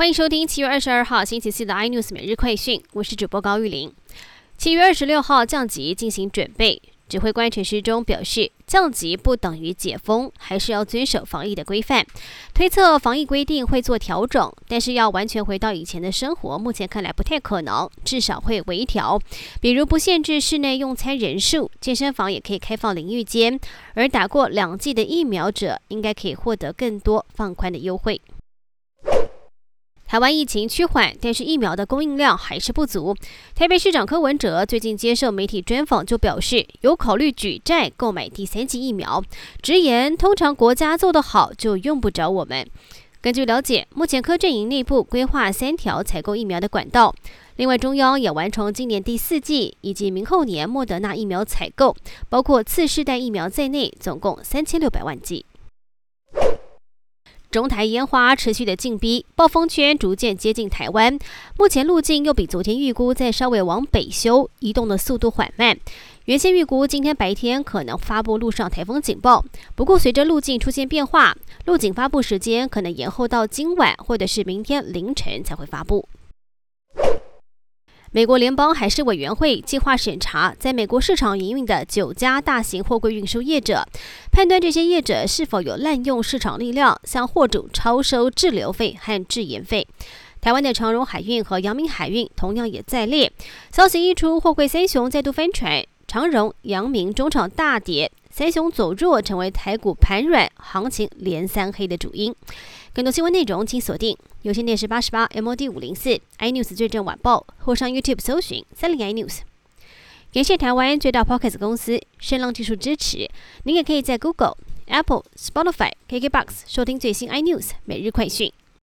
欢迎收听七月二十二号星期四的 iNews 每日快讯，我是主播高玉玲。七月二十六号降级进行准备，指挥官陈时中表示，降级不等于解封，还是要遵守防疫的规范。推测防疫规定会做调整，但是要完全回到以前的生活，目前看来不太可能，至少会微调，比如不限制室内用餐人数，健身房也可以开放淋浴间，而打过两剂的疫苗者，应该可以获得更多放宽的优惠。台湾疫情趋缓，但是疫苗的供应量还是不足。台北市长柯文哲最近接受媒体专访，就表示有考虑举债购买第三剂疫苗，直言通常国家做得好就用不着我们。根据了解，目前柯阵营内部规划三条采购疫苗的管道，另外中央也完成今年第四季以及明后年莫德纳疫苗采购，包括次世代疫苗在内，总共三千六百万剂。中台烟花持续的进逼，暴风圈逐渐接近台湾。目前路径又比昨天预估再稍微往北修，移动的速度缓慢。原先预估今天白天可能发布陆上台风警报，不过随着路径出现变化，路警发布时间可能延后到今晚或者是明天凌晨才会发布。美国联邦海事委员会计划审查在美国市场营运的九家大型货柜运输业者，判断这些业者是否有滥用市场力量，向货主超收滞留费和滞延费。台湾的长荣海运和阳明海运同样也在列。消息一出，货柜三雄再度翻船，长荣、阳明中场大跌。三雄走弱，成为台股盘软、行情连三黑的主因。更多新闻内容，请锁定有线电视八十八 MOD 五零四 iNews 最正晚报，或上 YouTube 搜寻三零 iNews。感谢台湾最大 Podcast 公司声浪技术支持。您也可以在 Google、Apple、Spotify、KKBox 收听最新 iNews 每日快讯。